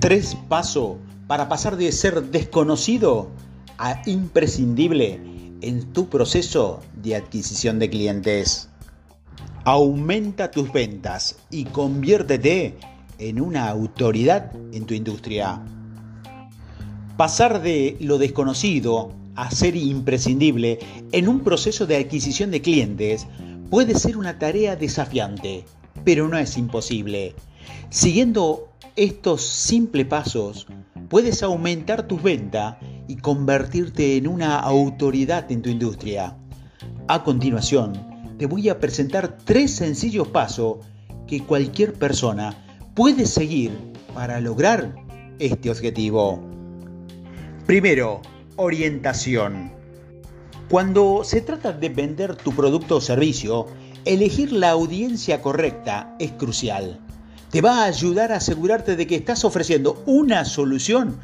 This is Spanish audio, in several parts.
Tres pasos para pasar de ser desconocido a imprescindible en tu proceso de adquisición de clientes. Aumenta tus ventas y conviértete en una autoridad en tu industria. Pasar de lo desconocido a ser imprescindible en un proceso de adquisición de clientes puede ser una tarea desafiante, pero no es imposible. Siguiendo estos simples pasos, puedes aumentar tus ventas y convertirte en una autoridad en tu industria. A continuación, te voy a presentar tres sencillos pasos que cualquier persona puede seguir para lograr este objetivo. Primero, orientación. Cuando se trata de vender tu producto o servicio, elegir la audiencia correcta es crucial. Te va a ayudar a asegurarte de que estás ofreciendo una solución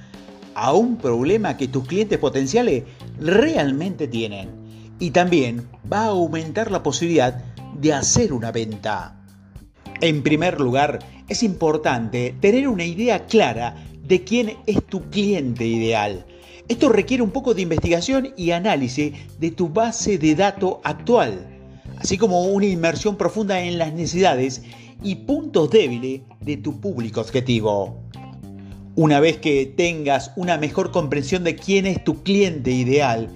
a un problema que tus clientes potenciales realmente tienen. Y también va a aumentar la posibilidad de hacer una venta. En primer lugar, es importante tener una idea clara de quién es tu cliente ideal. Esto requiere un poco de investigación y análisis de tu base de datos actual, así como una inmersión profunda en las necesidades y puntos débiles de tu público objetivo. Una vez que tengas una mejor comprensión de quién es tu cliente ideal,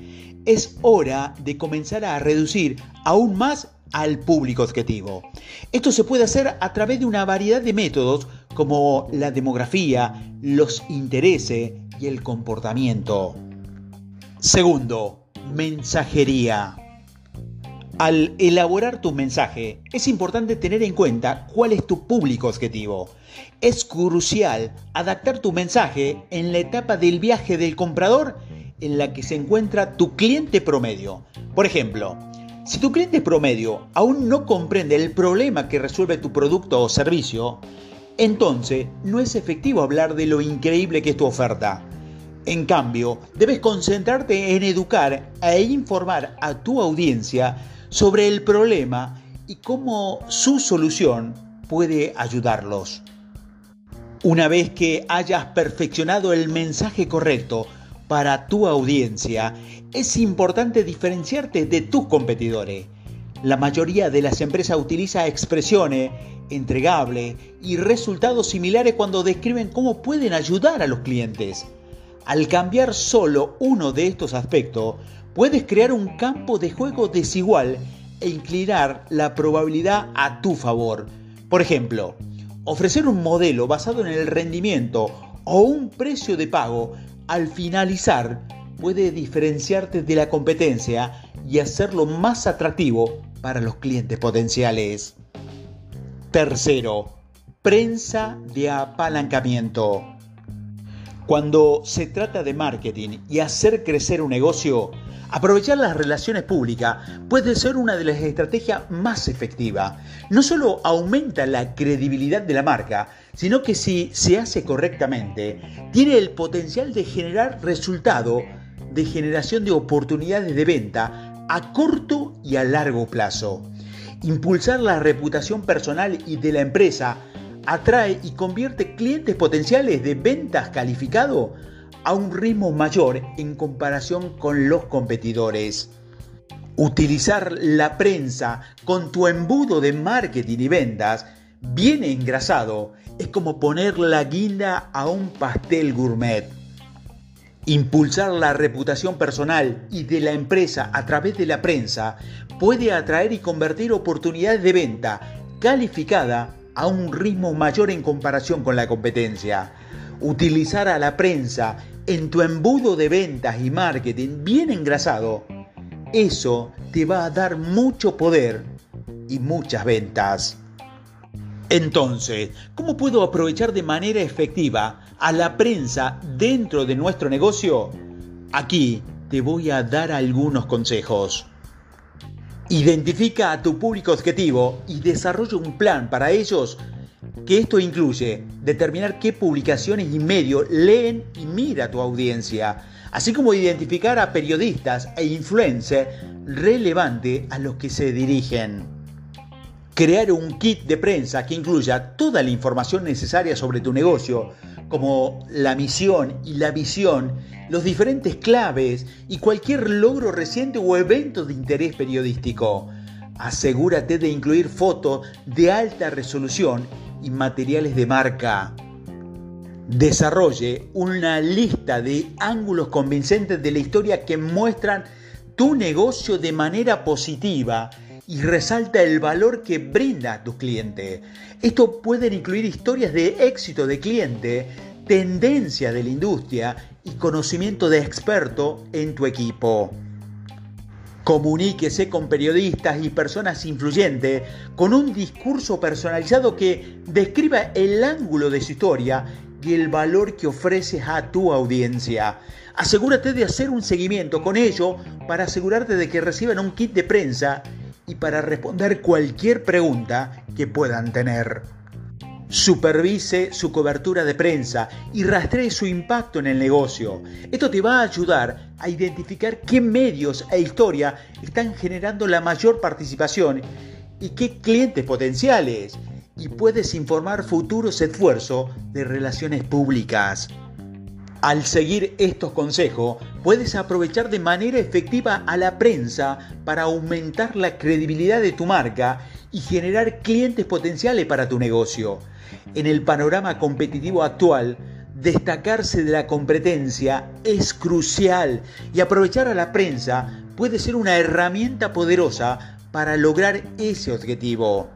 es hora de comenzar a reducir aún más al público objetivo. Esto se puede hacer a través de una variedad de métodos como la demografía, los intereses y el comportamiento. Segundo, mensajería. Al elaborar tu mensaje, es importante tener en cuenta cuál es tu público objetivo. Es crucial adaptar tu mensaje en la etapa del viaje del comprador en la que se encuentra tu cliente promedio. Por ejemplo, si tu cliente promedio aún no comprende el problema que resuelve tu producto o servicio, entonces no es efectivo hablar de lo increíble que es tu oferta. En cambio, debes concentrarte en educar e informar a tu audiencia sobre el problema y cómo su solución puede ayudarlos. Una vez que hayas perfeccionado el mensaje correcto para tu audiencia, es importante diferenciarte de tus competidores. La mayoría de las empresas utiliza expresiones, entregables y resultados similares cuando describen cómo pueden ayudar a los clientes. Al cambiar solo uno de estos aspectos, puedes crear un campo de juego desigual e inclinar la probabilidad a tu favor. Por ejemplo, ofrecer un modelo basado en el rendimiento o un precio de pago al finalizar puede diferenciarte de la competencia y hacerlo más atractivo para los clientes potenciales. Tercero, prensa de apalancamiento. Cuando se trata de marketing y hacer crecer un negocio, aprovechar las relaciones públicas puede ser una de las estrategias más efectivas. No solo aumenta la credibilidad de la marca, sino que si se hace correctamente, tiene el potencial de generar resultado de generación de oportunidades de venta a corto y a largo plazo. Impulsar la reputación personal y de la empresa atrae y convierte clientes potenciales de ventas calificado a un ritmo mayor en comparación con los competidores. Utilizar la prensa con tu embudo de marketing y ventas bien engrasado es como poner la guinda a un pastel gourmet. Impulsar la reputación personal y de la empresa a través de la prensa puede atraer y convertir oportunidades de venta calificada a un ritmo mayor en comparación con la competencia. Utilizar a la prensa en tu embudo de ventas y marketing bien engrasado, eso te va a dar mucho poder y muchas ventas. Entonces, ¿cómo puedo aprovechar de manera efectiva a la prensa dentro de nuestro negocio? Aquí te voy a dar algunos consejos. Identifica a tu público objetivo y desarrolla un plan para ellos, que esto incluye determinar qué publicaciones y medios leen y mira tu audiencia, así como identificar a periodistas e influencers relevantes a los que se dirigen. Crear un kit de prensa que incluya toda la información necesaria sobre tu negocio, como la misión y la visión, los diferentes claves y cualquier logro reciente o evento de interés periodístico. Asegúrate de incluir fotos de alta resolución y materiales de marca. Desarrolle una lista de ángulos convincentes de la historia que muestran tu negocio de manera positiva y resalta el valor que brinda a tus clientes. Esto puede incluir historias de éxito de cliente, tendencia de la industria y conocimiento de experto en tu equipo. Comuníquese con periodistas y personas influyentes con un discurso personalizado que describa el ángulo de su historia y el valor que ofreces a tu audiencia. Asegúrate de hacer un seguimiento con ello para asegurarte de que reciban un kit de prensa y para responder cualquier pregunta que puedan tener. Supervise su cobertura de prensa y rastree su impacto en el negocio. Esto te va a ayudar a identificar qué medios e historia están generando la mayor participación y qué clientes potenciales. Y puedes informar futuros esfuerzos de relaciones públicas. Al seguir estos consejos, puedes aprovechar de manera efectiva a la prensa para aumentar la credibilidad de tu marca y generar clientes potenciales para tu negocio. En el panorama competitivo actual, destacarse de la competencia es crucial y aprovechar a la prensa puede ser una herramienta poderosa para lograr ese objetivo.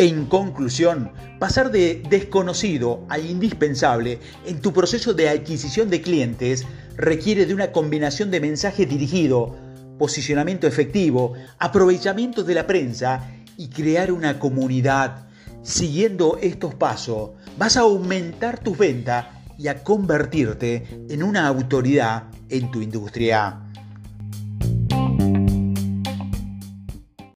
En conclusión, pasar de desconocido a indispensable en tu proceso de adquisición de clientes requiere de una combinación de mensaje dirigido, posicionamiento efectivo, aprovechamiento de la prensa y crear una comunidad. Siguiendo estos pasos, vas a aumentar tus ventas y a convertirte en una autoridad en tu industria.